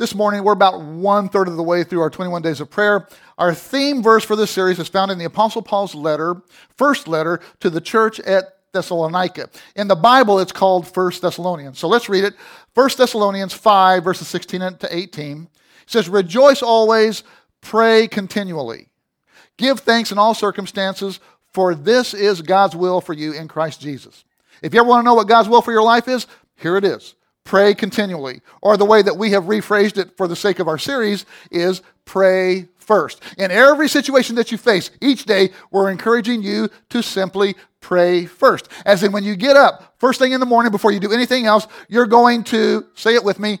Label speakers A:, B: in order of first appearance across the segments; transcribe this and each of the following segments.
A: This morning, we're about one third of the way through our 21 days of prayer. Our theme verse for this series is found in the Apostle Paul's letter, first letter to the church at Thessalonica. In the Bible, it's called First Thessalonians. So let's read it. First Thessalonians 5, verses 16 to 18. It says, Rejoice always, pray continually. Give thanks in all circumstances, for this is God's will for you in Christ Jesus. If you ever want to know what God's will for your life is, here it is pray continually. Or the way that we have rephrased it for the sake of our series is pray first. In every situation that you face each day, we're encouraging you to simply pray first. As in, when you get up, first thing in the morning, before you do anything else, you're going to, say it with me,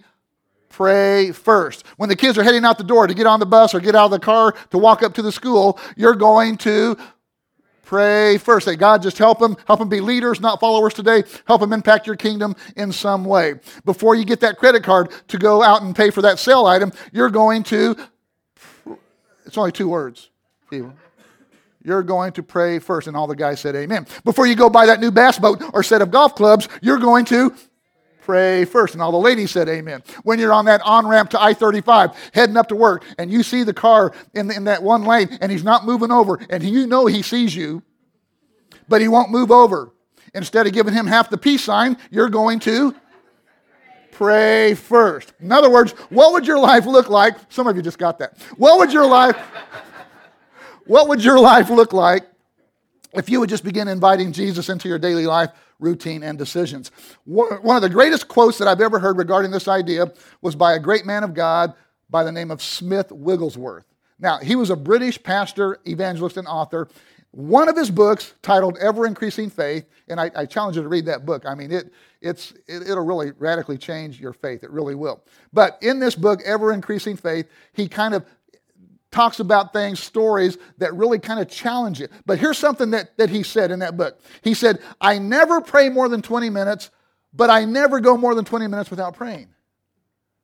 A: pray first. When the kids are heading out the door to get on the bus or get out of the car to walk up to the school, you're going to Pray first. Say, God, just help them. Help them be leaders, not followers today. Help them impact your kingdom in some way. Before you get that credit card to go out and pay for that sale item, you're going to, it's only two words. people You're going to pray first. And all the guys said, Amen. Before you go buy that new bass boat or set of golf clubs, you're going to pray first. And all the ladies said amen. When you're on that on ramp to I 35 heading up to work and you see the car in, in that one lane and he's not moving over and you know he sees you, but he won't move over. Instead of giving him half the peace sign, you're going to pray first. In other words, what would your life look like? Some of you just got that. What would your life what would your life look like if you would just begin inviting Jesus into your daily life routine, and decisions. One of the greatest quotes that I've ever heard regarding this idea was by a great man of God by the name of Smith Wigglesworth. Now, he was a British pastor, evangelist, and author. One of his books, titled Ever Increasing Faith, and I, I challenge you to read that book. I mean, it, it's, it, it'll really radically change your faith. It really will. But in this book, Ever Increasing Faith, he kind of talks about things, stories that really kind of challenge you. But here's something that, that he said in that book. He said, I never pray more than 20 minutes, but I never go more than 20 minutes without praying.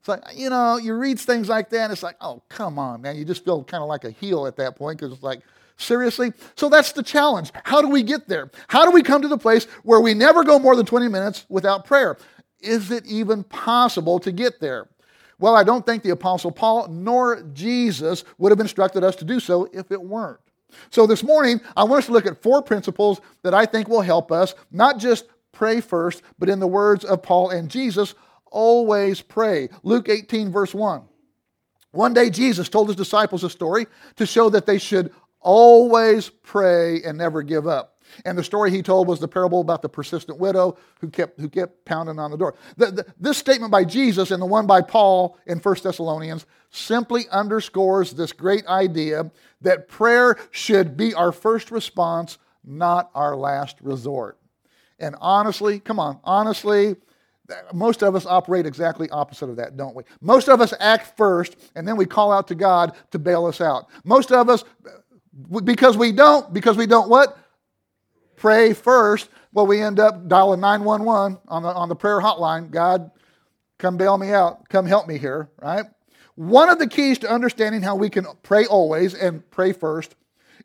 A: It's like, you know, you read things like that, and it's like, oh, come on, man. You just feel kind of like a heel at that point because it's like, seriously? So that's the challenge. How do we get there? How do we come to the place where we never go more than 20 minutes without prayer? Is it even possible to get there? Well, I don't think the Apostle Paul nor Jesus would have instructed us to do so if it weren't. So this morning, I want us to look at four principles that I think will help us not just pray first, but in the words of Paul and Jesus, always pray. Luke 18, verse 1. One day, Jesus told his disciples a story to show that they should always pray and never give up. And the story he told was the parable about the persistent widow who kept, who kept pounding on the door. The, the, this statement by Jesus and the one by Paul in 1 Thessalonians simply underscores this great idea that prayer should be our first response, not our last resort. And honestly, come on, honestly, most of us operate exactly opposite of that, don't we? Most of us act first and then we call out to God to bail us out. Most of us, because we don't, because we don't what? Pray first, well, we end up dialing 911 on the, on the prayer hotline. God, come bail me out. Come help me here, right? One of the keys to understanding how we can pray always and pray first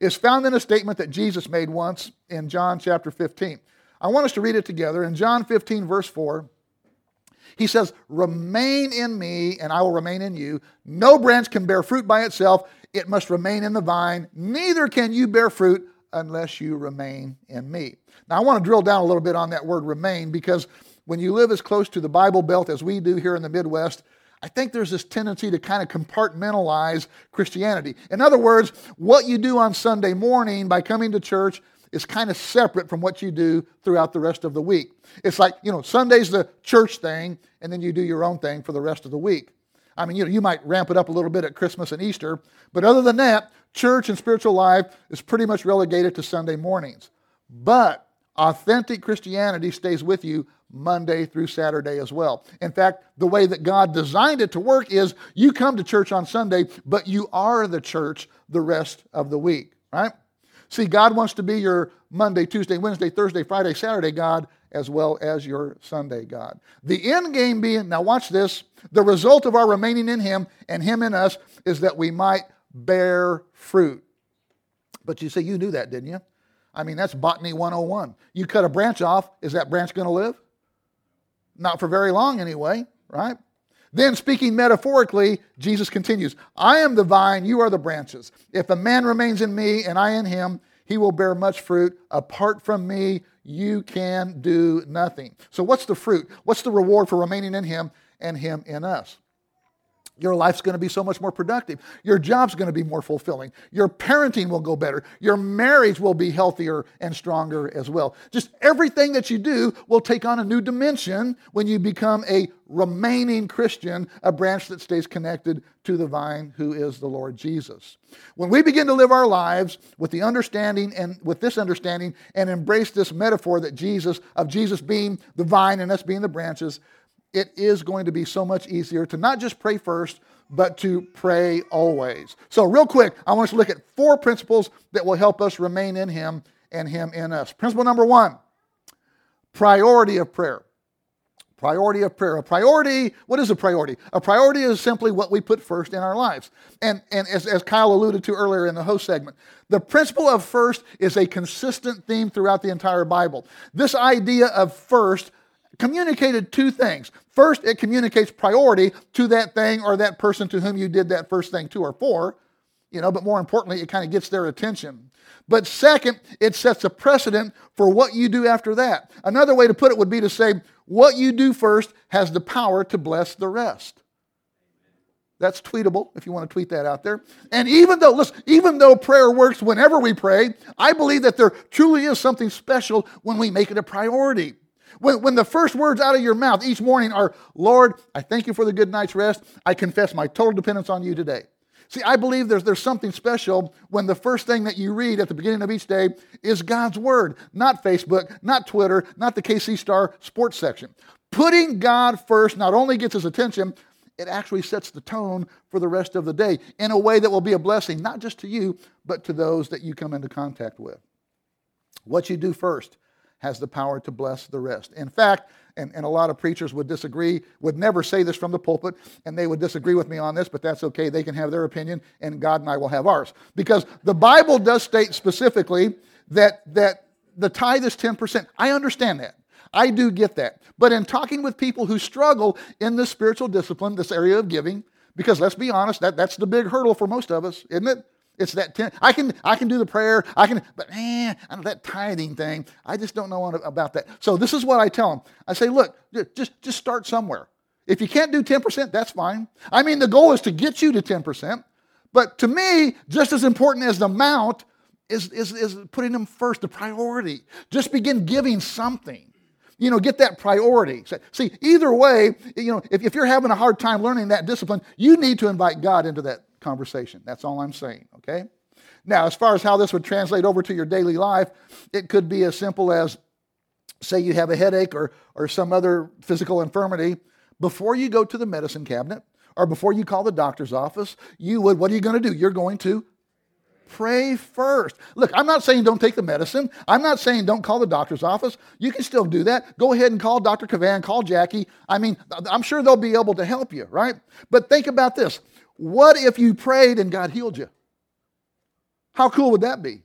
A: is found in a statement that Jesus made once in John chapter 15. I want us to read it together. In John 15, verse 4, he says, Remain in me, and I will remain in you. No branch can bear fruit by itself, it must remain in the vine. Neither can you bear fruit unless you remain in me. Now, I want to drill down a little bit on that word remain because when you live as close to the Bible Belt as we do here in the Midwest, I think there's this tendency to kind of compartmentalize Christianity. In other words, what you do on Sunday morning by coming to church is kind of separate from what you do throughout the rest of the week. It's like, you know, Sunday's the church thing, and then you do your own thing for the rest of the week. I mean, you know, you might ramp it up a little bit at Christmas and Easter, but other than that, church and spiritual life is pretty much relegated to Sunday mornings. But Authentic Christianity stays with you Monday through Saturday as well. In fact, the way that God designed it to work is you come to church on Sunday, but you are the church the rest of the week, right? See, God wants to be your Monday, Tuesday, Wednesday, Thursday, Friday, Saturday God, as well as your Sunday God. The end game being, now watch this, the result of our remaining in Him and Him in us is that we might bear fruit. But you say, you knew that, didn't you? I mean, that's botany 101. You cut a branch off, is that branch going to live? Not for very long, anyway, right? Then, speaking metaphorically, Jesus continues I am the vine, you are the branches. If a man remains in me and I in him, he will bear much fruit. Apart from me, you can do nothing. So, what's the fruit? What's the reward for remaining in him and him in us? Your life's going to be so much more productive. Your job's going to be more fulfilling. Your parenting will go better. Your marriage will be healthier and stronger as well. Just everything that you do will take on a new dimension when you become a remaining Christian, a branch that stays connected to the vine who is the Lord Jesus. When we begin to live our lives with the understanding and with this understanding and embrace this metaphor that Jesus, of Jesus being the vine and us being the branches, it is going to be so much easier to not just pray first, but to pray always. So, real quick, I want us to look at four principles that will help us remain in Him and Him in us. Principle number one priority of prayer. Priority of prayer. A priority, what is a priority? A priority is simply what we put first in our lives. And, and as, as Kyle alluded to earlier in the host segment, the principle of first is a consistent theme throughout the entire Bible. This idea of first communicated two things. First, it communicates priority to that thing or that person to whom you did that first thing to or for, you know, but more importantly, it kind of gets their attention. But second, it sets a precedent for what you do after that. Another way to put it would be to say, what you do first has the power to bless the rest. That's tweetable if you want to tweet that out there. And even though, listen, even though prayer works whenever we pray, I believe that there truly is something special when we make it a priority. When, when the first words out of your mouth each morning are, Lord, I thank you for the good night's rest. I confess my total dependence on you today. See, I believe there's, there's something special when the first thing that you read at the beginning of each day is God's Word, not Facebook, not Twitter, not the KC Star sports section. Putting God first not only gets his attention, it actually sets the tone for the rest of the day in a way that will be a blessing, not just to you, but to those that you come into contact with. What you do first has the power to bless the rest. In fact, and, and a lot of preachers would disagree, would never say this from the pulpit, and they would disagree with me on this, but that's okay. They can have their opinion, and God and I will have ours. Because the Bible does state specifically that, that the tithe is 10%. I understand that. I do get that. But in talking with people who struggle in this spiritual discipline, this area of giving, because let's be honest, that, that's the big hurdle for most of us, isn't it? It's that ten, I can I can do the prayer. I can, but man, know that tithing thing. I just don't know about that. So this is what I tell them. I say, look, just just start somewhere. If you can't do 10%, that's fine. I mean, the goal is to get you to 10%. But to me, just as important as the amount is, is, is putting them first, the priority. Just begin giving something you know, get that priority. See, either way, you know, if, if you're having a hard time learning that discipline, you need to invite God into that conversation. That's all I'm saying, okay? Now, as far as how this would translate over to your daily life, it could be as simple as say you have a headache or, or some other physical infirmity. Before you go to the medicine cabinet or before you call the doctor's office, you would, what are you going to do? You're going to pray first. Look, I'm not saying don't take the medicine. I'm not saying don't call the doctor's office. You can still do that. Go ahead and call Dr. Cavan, call Jackie. I mean, I'm sure they'll be able to help you, right? But think about this. What if you prayed and God healed you? How cool would that be?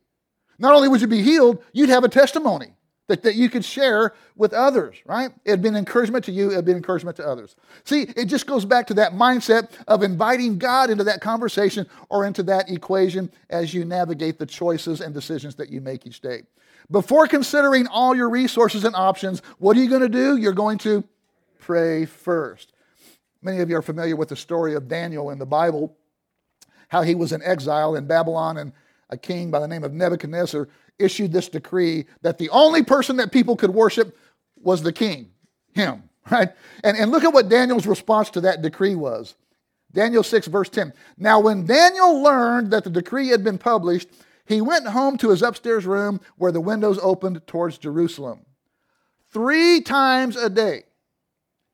A: Not only would you be healed, you'd have a testimony that, that you could share with others, right? It'd been encouragement to you, it'd been encouragement to others. See, it just goes back to that mindset of inviting God into that conversation or into that equation as you navigate the choices and decisions that you make each day. Before considering all your resources and options, what are you going to do? You're going to pray first. Many of you are familiar with the story of Daniel in the Bible, how he was in exile in Babylon, and a king by the name of Nebuchadnezzar issued this decree that the only person that people could worship was the king, him, right? And, and look at what Daniel's response to that decree was. Daniel 6, verse 10. Now, when Daniel learned that the decree had been published, he went home to his upstairs room where the windows opened towards Jerusalem. Three times a day,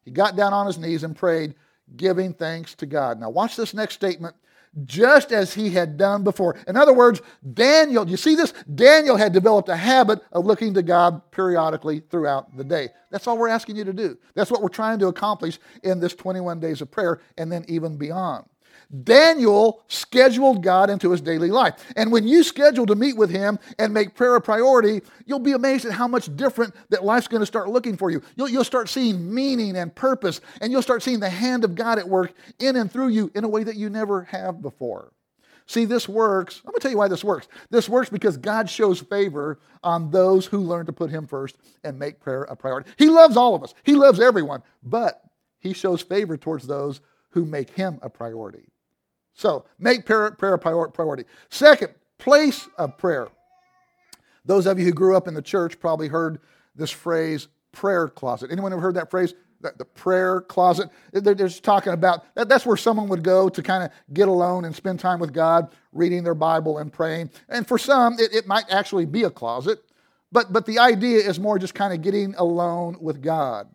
A: he got down on his knees and prayed, giving thanks to God. Now, watch this next statement just as he had done before. In other words, Daniel, you see this? Daniel had developed a habit of looking to God periodically throughout the day. That's all we're asking you to do. That's what we're trying to accomplish in this 21 days of prayer and then even beyond. Daniel scheduled God into his daily life. And when you schedule to meet with him and make prayer a priority, you'll be amazed at how much different that life's going to start looking for you. You'll, you'll start seeing meaning and purpose, and you'll start seeing the hand of God at work in and through you in a way that you never have before. See, this works. I'm going to tell you why this works. This works because God shows favor on those who learn to put Him first and make prayer a priority. He loves all of us, He loves everyone, but He shows favor towards those who make Him a priority. So make prayer, a priority. Second, place of prayer. Those of you who grew up in the church probably heard this phrase, prayer closet. Anyone ever heard that phrase? The, the prayer closet. They're just talking about that, that's where someone would go to kind of get alone and spend time with God, reading their Bible and praying. And for some, it, it might actually be a closet, but, but the idea is more just kind of getting alone with God.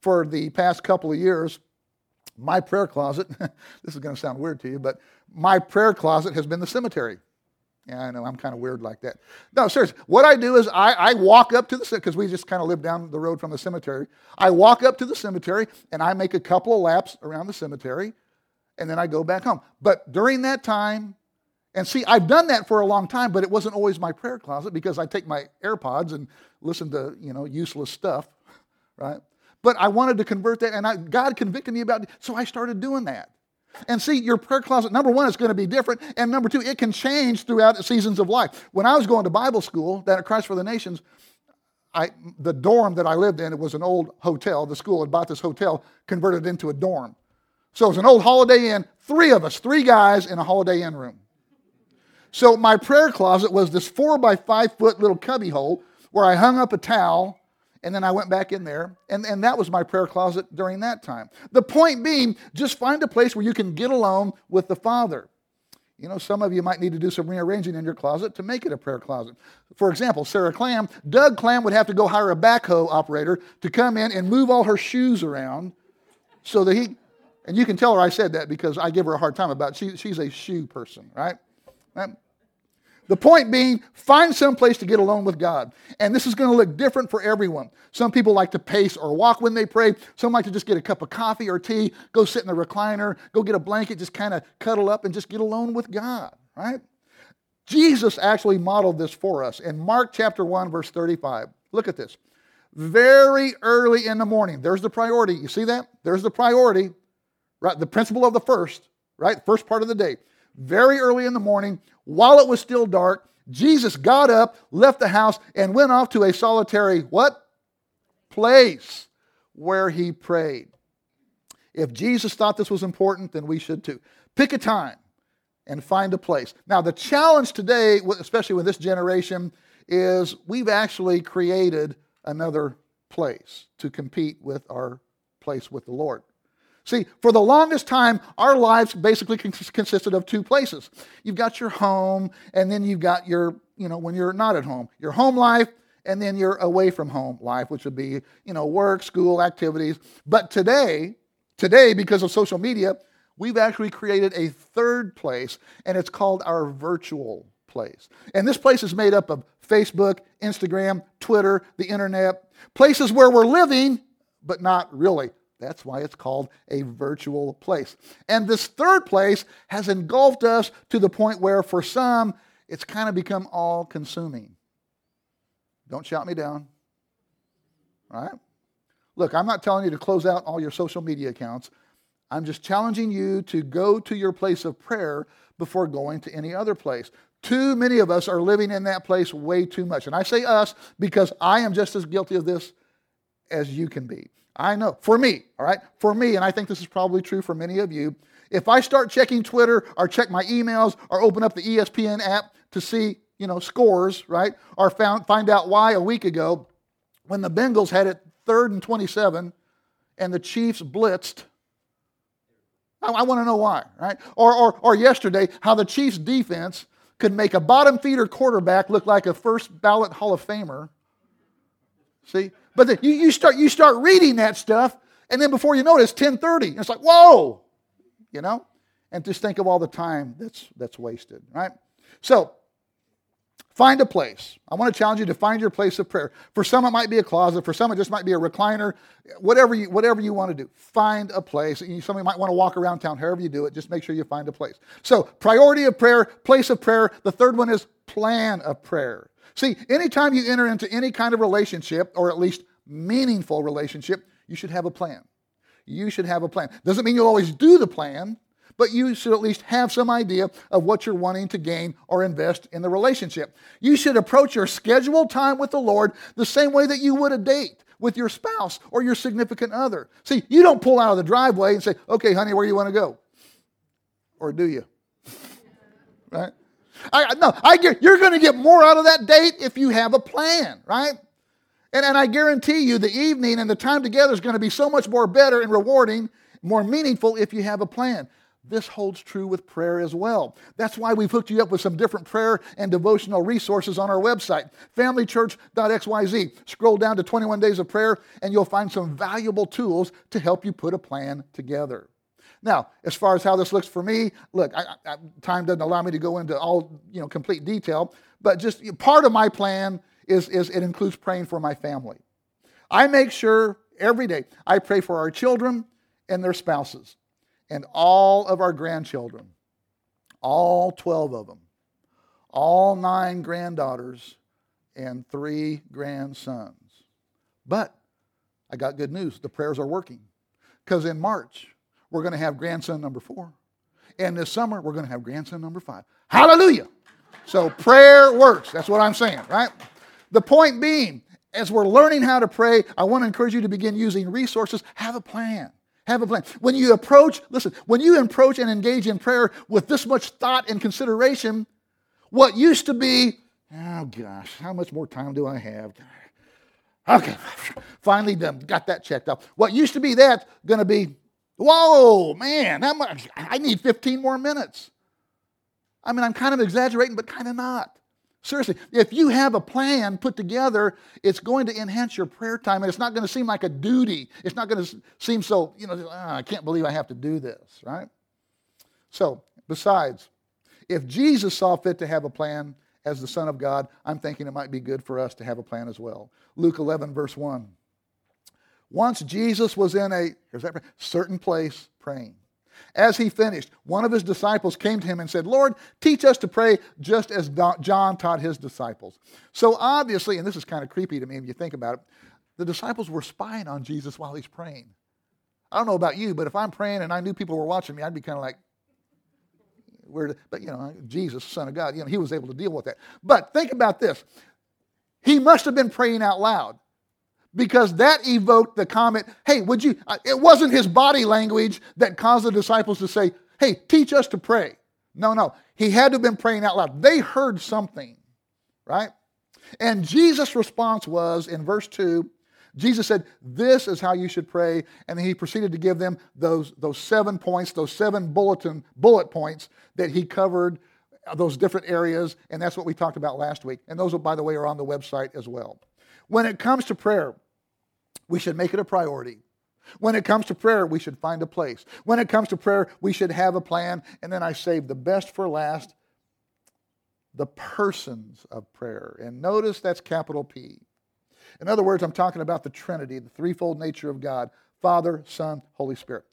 A: For the past couple of years, my prayer closet, this is going to sound weird to you, but my prayer closet has been the cemetery. Yeah, I know I'm kind of weird like that. No, seriously, what I do is I, I walk up to the because we just kind of live down the road from the cemetery. I walk up to the cemetery and I make a couple of laps around the cemetery, and then I go back home. But during that time, and see, I've done that for a long time, but it wasn't always my prayer closet because I take my AirPods and listen to you know useless stuff, right? But I wanted to convert that, and I, God convicted me about it, so I started doing that. And see, your prayer closet, number one, is going to be different. And number two, it can change throughout seasons of life. When I was going to Bible school that at Christ for the Nations, I, the dorm that I lived in, it was an old hotel. The school had bought this hotel, converted it into a dorm. So it was an old Holiday Inn, three of us, three guys in a Holiday Inn room. So my prayer closet was this four by five foot little cubby hole where I hung up a towel and then I went back in there, and, and that was my prayer closet during that time. The point being, just find a place where you can get alone with the Father. You know, some of you might need to do some rearranging in your closet to make it a prayer closet. For example, Sarah Clam, Doug Clam would have to go hire a backhoe operator to come in and move all her shoes around so that he, and you can tell her I said that because I give her a hard time about it. She, she's a shoe person, right? The point being, find some place to get alone with God. And this is going to look different for everyone. Some people like to pace or walk when they pray. Some like to just get a cup of coffee or tea, go sit in the recliner, go get a blanket, just kind of cuddle up and just get alone with God, right? Jesus actually modeled this for us in Mark chapter 1, verse 35. Look at this. Very early in the morning, there's the priority. You see that? There's the priority, right? The principle of the first, right? First part of the day. Very early in the morning, while it was still dark, Jesus got up, left the house, and went off to a solitary what? Place where he prayed. If Jesus thought this was important, then we should too. Pick a time and find a place. Now, the challenge today, especially with this generation, is we've actually created another place to compete with our place with the Lord. See, for the longest time, our lives basically consisted of two places. You've got your home, and then you've got your, you know, when you're not at home, your home life, and then your away from home life, which would be, you know, work, school, activities. But today, today, because of social media, we've actually created a third place, and it's called our virtual place. And this place is made up of Facebook, Instagram, Twitter, the internet, places where we're living, but not really that's why it's called a virtual place. And this third place has engulfed us to the point where, for some, it's kind of become all consuming. Don't shout me down. All right? Look, I'm not telling you to close out all your social media accounts. I'm just challenging you to go to your place of prayer before going to any other place. Too many of us are living in that place way too much. And I say us because I am just as guilty of this as you can be. I know. For me, all right? For me, and I think this is probably true for many of you, if I start checking Twitter or check my emails or open up the ESPN app to see, you know, scores, right? Or found, find out why a week ago when the Bengals had it third and 27 and the Chiefs blitzed, I, I want to know why, right? Or, or, or yesterday, how the Chiefs defense could make a bottom feeder quarterback look like a first ballot Hall of Famer. See? But then you, you, start, you start reading that stuff, and then before you know it, it's 1030. It's like, whoa! You know? And just think of all the time that's, that's wasted, right? So, find a place. I want to challenge you to find your place of prayer. For some, it might be a closet. For some, it just might be a recliner. Whatever you, whatever you want to do, find a place. Somebody might want to walk around town. However you do it, just make sure you find a place. So, priority of prayer, place of prayer. The third one is plan of prayer. See, anytime you enter into any kind of relationship, or at least meaningful relationship, you should have a plan. You should have a plan. Doesn't mean you'll always do the plan, but you should at least have some idea of what you're wanting to gain or invest in the relationship. You should approach your scheduled time with the Lord the same way that you would a date with your spouse or your significant other. See, you don't pull out of the driveway and say, okay, honey, where do you want to go? Or do you? right? I, no, I get, you're going to get more out of that date if you have a plan, right? And, and I guarantee you the evening and the time together is going to be so much more better and rewarding, more meaningful if you have a plan. This holds true with prayer as well. That's why we've hooked you up with some different prayer and devotional resources on our website, familychurch.xyz. Scroll down to 21 Days of Prayer, and you'll find some valuable tools to help you put a plan together. Now, as far as how this looks for me, look, I, I, time doesn't allow me to go into all you know complete detail, but just part of my plan is, is it includes praying for my family. I make sure every day I pray for our children and their spouses and all of our grandchildren, all 12 of them, all nine granddaughters and three grandsons. But I got good news the prayers are working because in March, we're going to have grandson number four. And this summer, we're going to have grandson number five. Hallelujah. So prayer works. That's what I'm saying, right? The point being, as we're learning how to pray, I want to encourage you to begin using resources. Have a plan. Have a plan. When you approach, listen, when you approach and engage in prayer with this much thought and consideration, what used to be, oh gosh, how much more time do I have? Okay, finally done. Got that checked off. What used to be that going to be Whoa, man, I need 15 more minutes. I mean, I'm kind of exaggerating, but kind of not. Seriously, if you have a plan put together, it's going to enhance your prayer time, and it's not going to seem like a duty. It's not going to seem so, you know, oh, I can't believe I have to do this, right? So, besides, if Jesus saw fit to have a plan as the Son of God, I'm thinking it might be good for us to have a plan as well. Luke 11, verse 1. Once Jesus was in a that, certain place praying. As he finished, one of his disciples came to him and said, Lord, teach us to pray just as John taught his disciples. So obviously, and this is kind of creepy to me if you think about it, the disciples were spying on Jesus while he's praying. I don't know about you, but if I'm praying and I knew people were watching me, I'd be kind of like, where? But you know, Jesus, Son of God, you know, he was able to deal with that. But think about this: he must have been praying out loud because that evoked the comment, hey, would you? Uh, it wasn't his body language that caused the disciples to say, hey, teach us to pray. No, no. He had to have been praying out loud. They heard something, right? And Jesus' response was in verse 2, Jesus said, This is how you should pray. And he proceeded to give them those, those seven points, those seven bulletin, bullet points that he covered, uh, those different areas. And that's what we talked about last week. And those, by the way, are on the website as well. When it comes to prayer, we should make it a priority. When it comes to prayer, we should find a place. When it comes to prayer, we should have a plan. And then I save the best for last the persons of prayer. And notice that's capital P. In other words, I'm talking about the Trinity, the threefold nature of God Father, Son, Holy Spirit.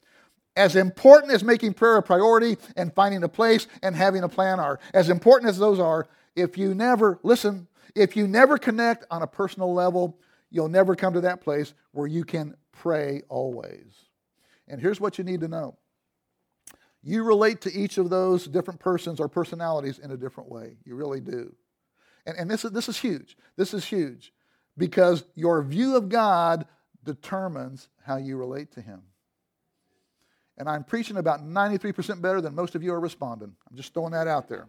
A: As important as making prayer a priority and finding a place and having a plan are, as important as those are, if you never, listen, if you never connect on a personal level, you'll never come to that place where you can pray always. And here's what you need to know you relate to each of those different persons or personalities in a different way. You really do. And, and this, is, this is huge. This is huge because your view of God determines how you relate to Him. And I'm preaching about 93% better than most of you are responding. I'm just throwing that out there.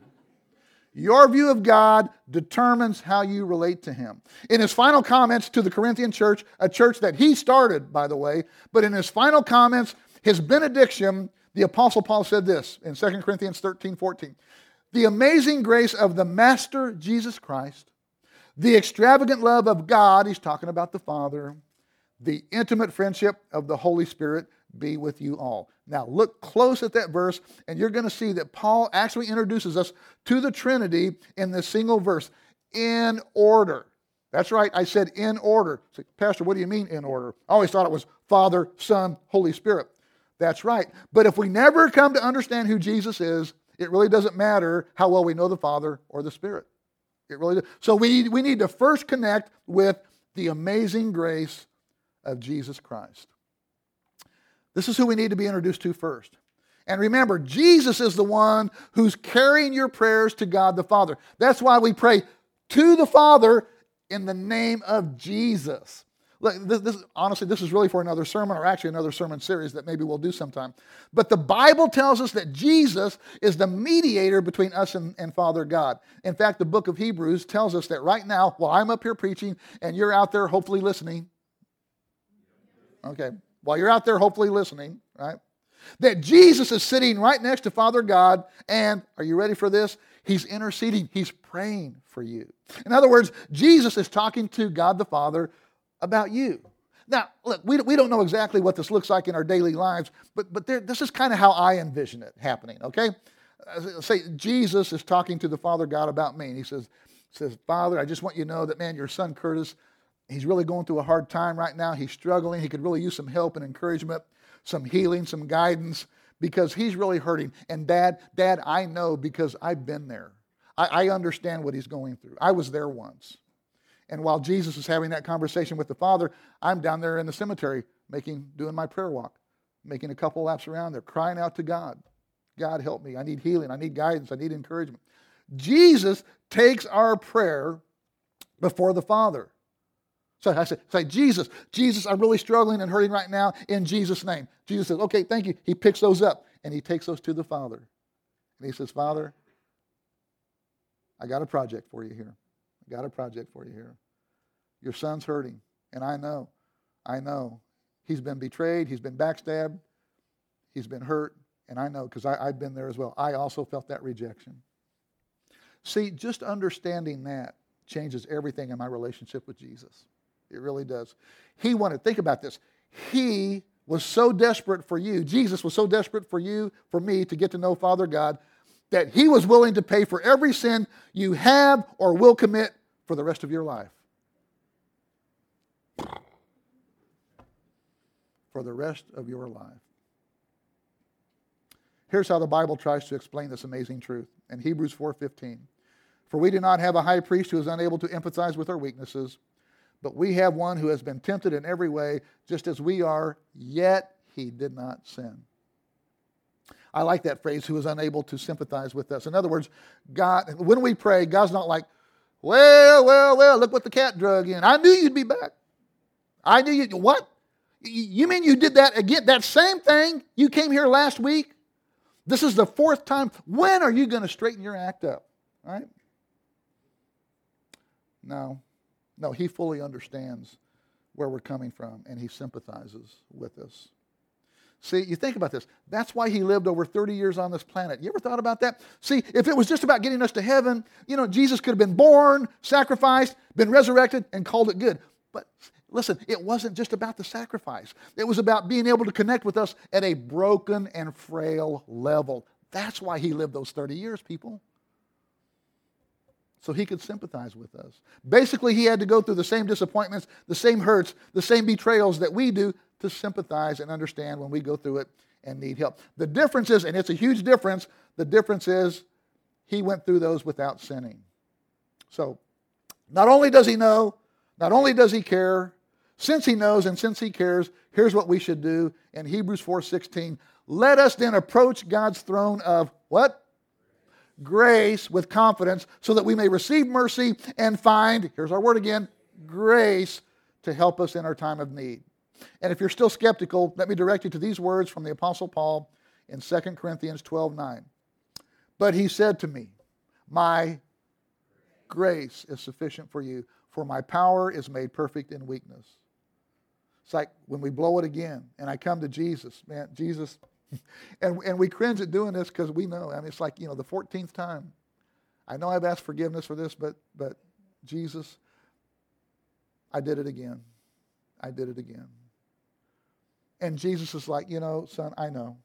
A: Your view of God determines how you relate to Him. In his final comments to the Corinthian church, a church that he started, by the way, but in his final comments, his benediction, the Apostle Paul said this in 2 Corinthians 13 14. the amazing grace of the Master Jesus Christ, the extravagant love of God, he's talking about the Father, the intimate friendship of the Holy Spirit be with you all. Now, look close at that verse, and you're going to see that Paul actually introduces us to the Trinity in this single verse in order. That's right, I said in order. Say, Pastor, what do you mean in order? I always thought it was Father, Son, Holy Spirit. That's right. But if we never come to understand who Jesus is, it really doesn't matter how well we know the Father or the Spirit. It really does. So we, we need to first connect with the amazing grace of Jesus Christ. This is who we need to be introduced to first. And remember, Jesus is the one who's carrying your prayers to God the Father. That's why we pray to the Father in the name of Jesus. Look, this, this, honestly, this is really for another sermon or actually another sermon series that maybe we'll do sometime. But the Bible tells us that Jesus is the mediator between us and, and Father God. In fact, the book of Hebrews tells us that right now, while I'm up here preaching and you're out there hopefully listening, okay, while you're out there hopefully listening, right? That Jesus is sitting right next to Father God, and are you ready for this? He's interceding, he's praying for you. In other words, Jesus is talking to God the Father about you. Now, look, we, we don't know exactly what this looks like in our daily lives, but, but there, this is kind of how I envision it happening, okay? Uh, say, Jesus is talking to the Father God about me, and he says, says, Father, I just want you to know that, man, your son Curtis, he's really going through a hard time right now. He's struggling. He could really use some help and encouragement, some healing, some guidance, because he's really hurting. And dad, dad, I know because I've been there. I, I understand what he's going through. I was there once. And while Jesus is having that conversation with the Father, I'm down there in the cemetery making, doing my prayer walk, making a couple laps around there, crying out to God. God help me. I need healing. I need guidance. I need encouragement. Jesus takes our prayer before the Father. So I say, say, Jesus, Jesus, I'm really struggling and hurting right now in Jesus' name. Jesus says, okay, thank you. He picks those up and he takes those to the Father. And he says, Father, I got a project for you here. I got a project for you here. Your son's hurting, and I know, I know. He's been betrayed, he's been backstabbed, he's been hurt, and I know because I've been there as well. I also felt that rejection. See, just understanding that changes everything in my relationship with Jesus. It really does. He wanted, think about this. He was so desperate for you, Jesus was so desperate for you, for me to get to know Father God, that he was willing to pay for every sin you have or will commit for the rest of your life. For the rest of your life. Here's how the Bible tries to explain this amazing truth in Hebrews 4:15. For we do not have a high priest who is unable to empathize with our weaknesses, but we have one who has been tempted in every way, just as we are, yet he did not sin. I like that phrase, who is unable to sympathize with us. In other words, God, when we pray, God's not like, well, well, well, look what the cat drug in. I knew you'd be back. I knew you. What? You mean you did that again? That same thing? You came here last week? This is the fourth time. When are you going to straighten your act up? Right? No. No, he fully understands where we're coming from and he sympathizes with us. See, you think about this. That's why he lived over 30 years on this planet. You ever thought about that? See, if it was just about getting us to heaven, you know, Jesus could have been born, sacrificed, been resurrected, and called it good. But listen, it wasn't just about the sacrifice, it was about being able to connect with us at a broken and frail level. That's why he lived those 30 years, people. So he could sympathize with us. Basically, he had to go through the same disappointments, the same hurts, the same betrayals that we do to sympathize and understand when we go through it and need help. The difference is, and it's a huge difference, the difference is he went through those without sinning. So, not only does he know, not only does he care, since he knows and since he cares, here's what we should do in Hebrews 4:16. Let us then approach God's throne of what? Grace with confidence so that we may receive mercy and find, here's our word again, grace to help us in our time of need. And if you're still skeptical, let me direct you to these words from the Apostle Paul in 2 Corinthians 12 9. But he said to me, My grace is sufficient for you, for my power is made perfect in weakness. It's like when we blow it again and I come to Jesus, man, Jesus, and, and we cringe at doing this because we know, I mean, it's like, you know, the 14th time. I know I've asked forgiveness for this, but, but Jesus, I did it again. I did it again. And Jesus is like, you know, son, I know.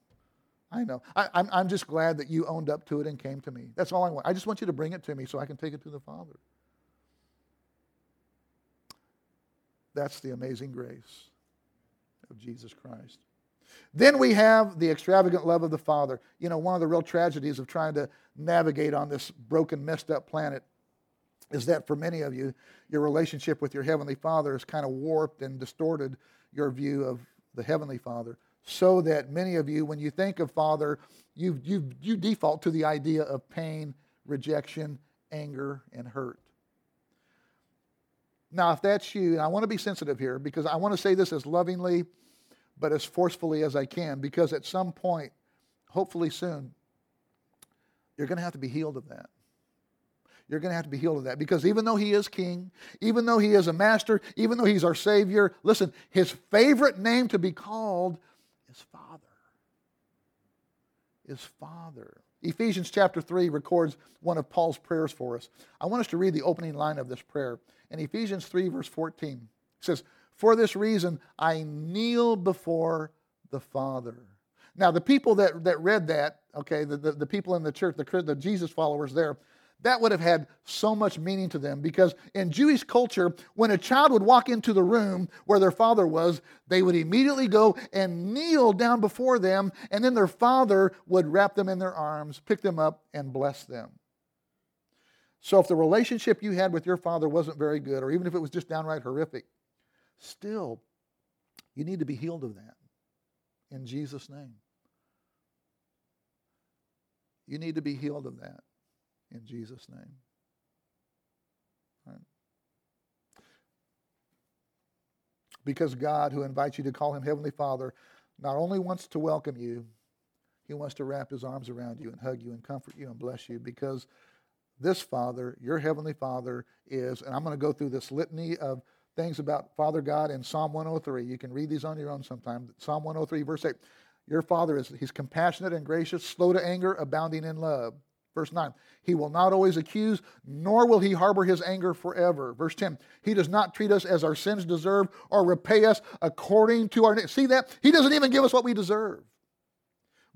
A: I know. I, am I'm, I'm just glad that you owned up to it and came to me. That's all I want. I just want you to bring it to me so I can take it to the Father. That's the amazing grace of Jesus Christ. Then we have the extravagant love of the Father. You know, one of the real tragedies of trying to navigate on this broken, messed up planet is that for many of you, your relationship with your Heavenly Father has kind of warped and distorted your view of the Heavenly Father. So that many of you, when you think of Father, you, you, you default to the idea of pain, rejection, anger, and hurt. Now, if that's you, and I want to be sensitive here because I want to say this as lovingly but as forcefully as I can because at some point, hopefully soon, you're going to have to be healed of that. You're going to have to be healed of that because even though he is king, even though he is a master, even though he's our savior, listen, his favorite name to be called is Father. Is Father. Ephesians chapter 3 records one of Paul's prayers for us. I want us to read the opening line of this prayer. In Ephesians 3, verse 14, it says, For this reason I kneel before the Father. Now, the people that, that read that, okay, the, the, the people in the church, the, the Jesus followers there, that would have had so much meaning to them because in Jewish culture, when a child would walk into the room where their father was, they would immediately go and kneel down before them, and then their father would wrap them in their arms, pick them up, and bless them. So if the relationship you had with your father wasn't very good, or even if it was just downright horrific, still, you need to be healed of that in Jesus' name. You need to be healed of that in Jesus' name. Right? Because God, who invites you to call him Heavenly Father, not only wants to welcome you, he wants to wrap his arms around you and hug you and comfort you and bless you because this Father, your Heavenly Father, is, and I'm going to go through this litany of things about Father God in Psalm 103. You can read these on your own sometime. Psalm 103, verse 8. Your Father is, He's compassionate and gracious, slow to anger, abounding in love. Verse 9, he will not always accuse, nor will he harbor his anger forever. Verse 10, he does not treat us as our sins deserve or repay us according to our. See that? He doesn't even give us what we deserve.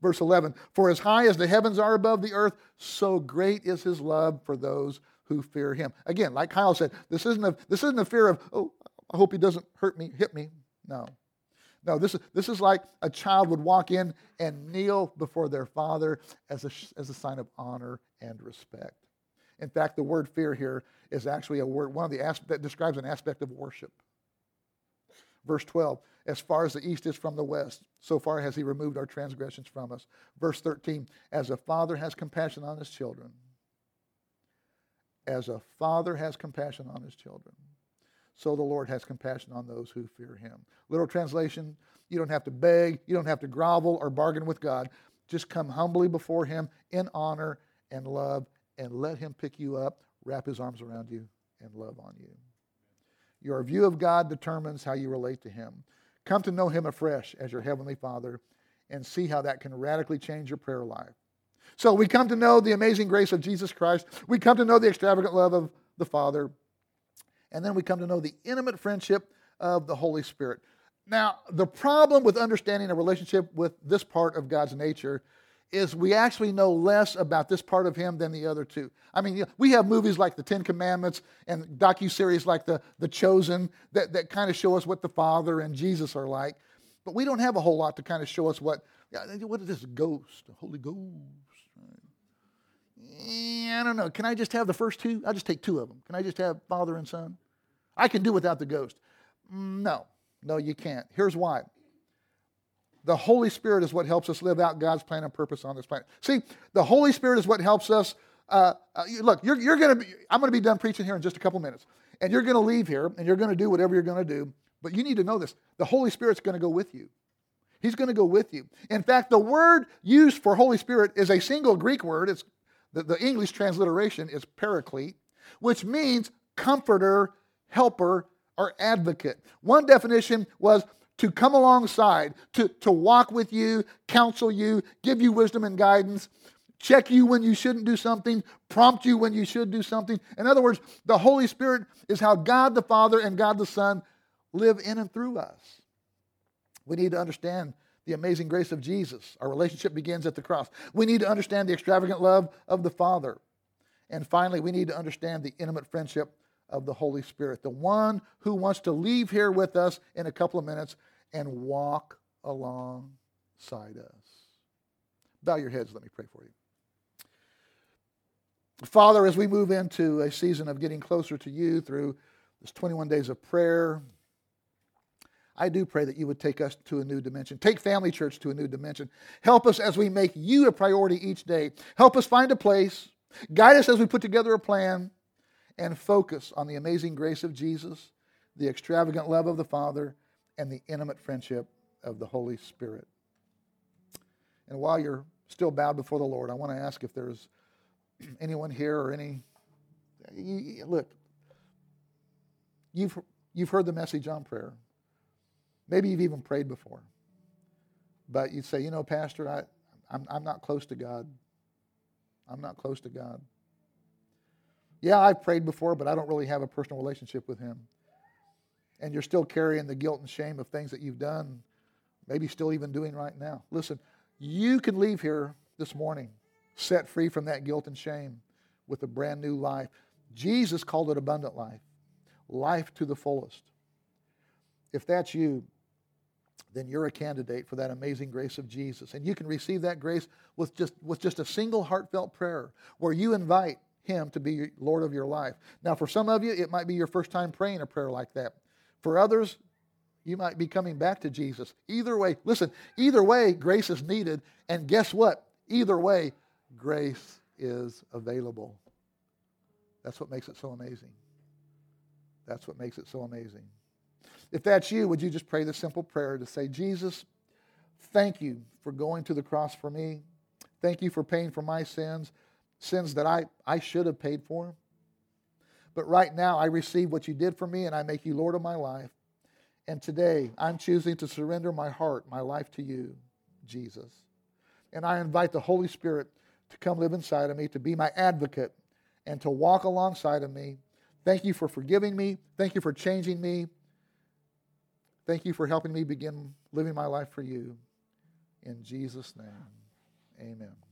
A: Verse 11, for as high as the heavens are above the earth, so great is his love for those who fear him. Again, like Kyle said, this isn't a, this isn't a fear of, oh, I hope he doesn't hurt me, hit me. No. No, this is, this is like a child would walk in and kneel before their father as a, as a sign of honor and respect. In fact, the word fear here is actually a word, one of the aspects that describes an aspect of worship. Verse 12, as far as the east is from the west, so far has he removed our transgressions from us. Verse 13, as a father has compassion on his children, as a father has compassion on his children so the Lord has compassion on those who fear him. Literal translation, you don't have to beg, you don't have to grovel or bargain with God. Just come humbly before him in honor and love and let him pick you up, wrap his arms around you, and love on you. Your view of God determines how you relate to him. Come to know him afresh as your heavenly Father and see how that can radically change your prayer life. So we come to know the amazing grace of Jesus Christ. We come to know the extravagant love of the Father. And then we come to know the intimate friendship of the Holy Spirit. Now, the problem with understanding a relationship with this part of God's nature is we actually know less about this part of him than the other two. I mean, we have movies like the Ten Commandments and docu-series like the, the Chosen that, that kind of show us what the Father and Jesus are like. But we don't have a whole lot to kind of show us what, what is this ghost, the Holy Ghost? I don't know. Can I just have the first two? I'll just take two of them. Can I just have Father and Son? I can do without the ghost. No, no, you can't. Here's why. The Holy Spirit is what helps us live out God's plan and purpose on this planet. See, the Holy Spirit is what helps us. Uh, uh, look, you're, you're going to be, I'm going to be done preaching here in just a couple minutes. And you're going to leave here and you're going to do whatever you're going to do. But you need to know this the Holy Spirit's going to go with you. He's going to go with you. In fact, the word used for Holy Spirit is a single Greek word. It's the, the English transliteration is paraclete, which means comforter, helper, or advocate. One definition was to come alongside, to, to walk with you, counsel you, give you wisdom and guidance, check you when you shouldn't do something, prompt you when you should do something. In other words, the Holy Spirit is how God the Father and God the Son live in and through us. We need to understand the amazing grace of Jesus. Our relationship begins at the cross. We need to understand the extravagant love of the Father. And finally, we need to understand the intimate friendship of the Holy Spirit, the one who wants to leave here with us in a couple of minutes and walk alongside us. Bow your heads, let me pray for you. Father, as we move into a season of getting closer to you through this 21 days of prayer, I do pray that you would take us to a new dimension. Take Family Church to a new dimension. Help us as we make you a priority each day. Help us find a place. Guide us as we put together a plan and focus on the amazing grace of Jesus, the extravagant love of the Father, and the intimate friendship of the Holy Spirit. And while you're still bowed before the Lord, I want to ask if there's anyone here or any. Look, you've, you've heard the message on prayer. Maybe you've even prayed before. But you'd say, you know, Pastor, I, I'm, I'm not close to God. I'm not close to God. Yeah, I've prayed before, but I don't really have a personal relationship with Him. And you're still carrying the guilt and shame of things that you've done, maybe still even doing right now. Listen, you can leave here this morning set free from that guilt and shame with a brand new life. Jesus called it abundant life, life to the fullest. If that's you, then you're a candidate for that amazing grace of Jesus. And you can receive that grace with just, with just a single heartfelt prayer where you invite Him to be Lord of your life. Now, for some of you, it might be your first time praying a prayer like that. For others, you might be coming back to Jesus. Either way, listen, either way, grace is needed. And guess what? Either way, grace is available. That's what makes it so amazing. That's what makes it so amazing. If that's you, would you just pray the simple prayer to say, Jesus, thank you for going to the cross for me. Thank you for paying for my sins, sins that I, I should have paid for. But right now, I receive what you did for me and I make you Lord of my life. And today, I'm choosing to surrender my heart, my life to you, Jesus. And I invite the Holy Spirit to come live inside of me, to be my advocate, and to walk alongside of me. Thank you for forgiving me. Thank you for changing me. Thank you for helping me begin living my life for you. In Jesus' name, amen.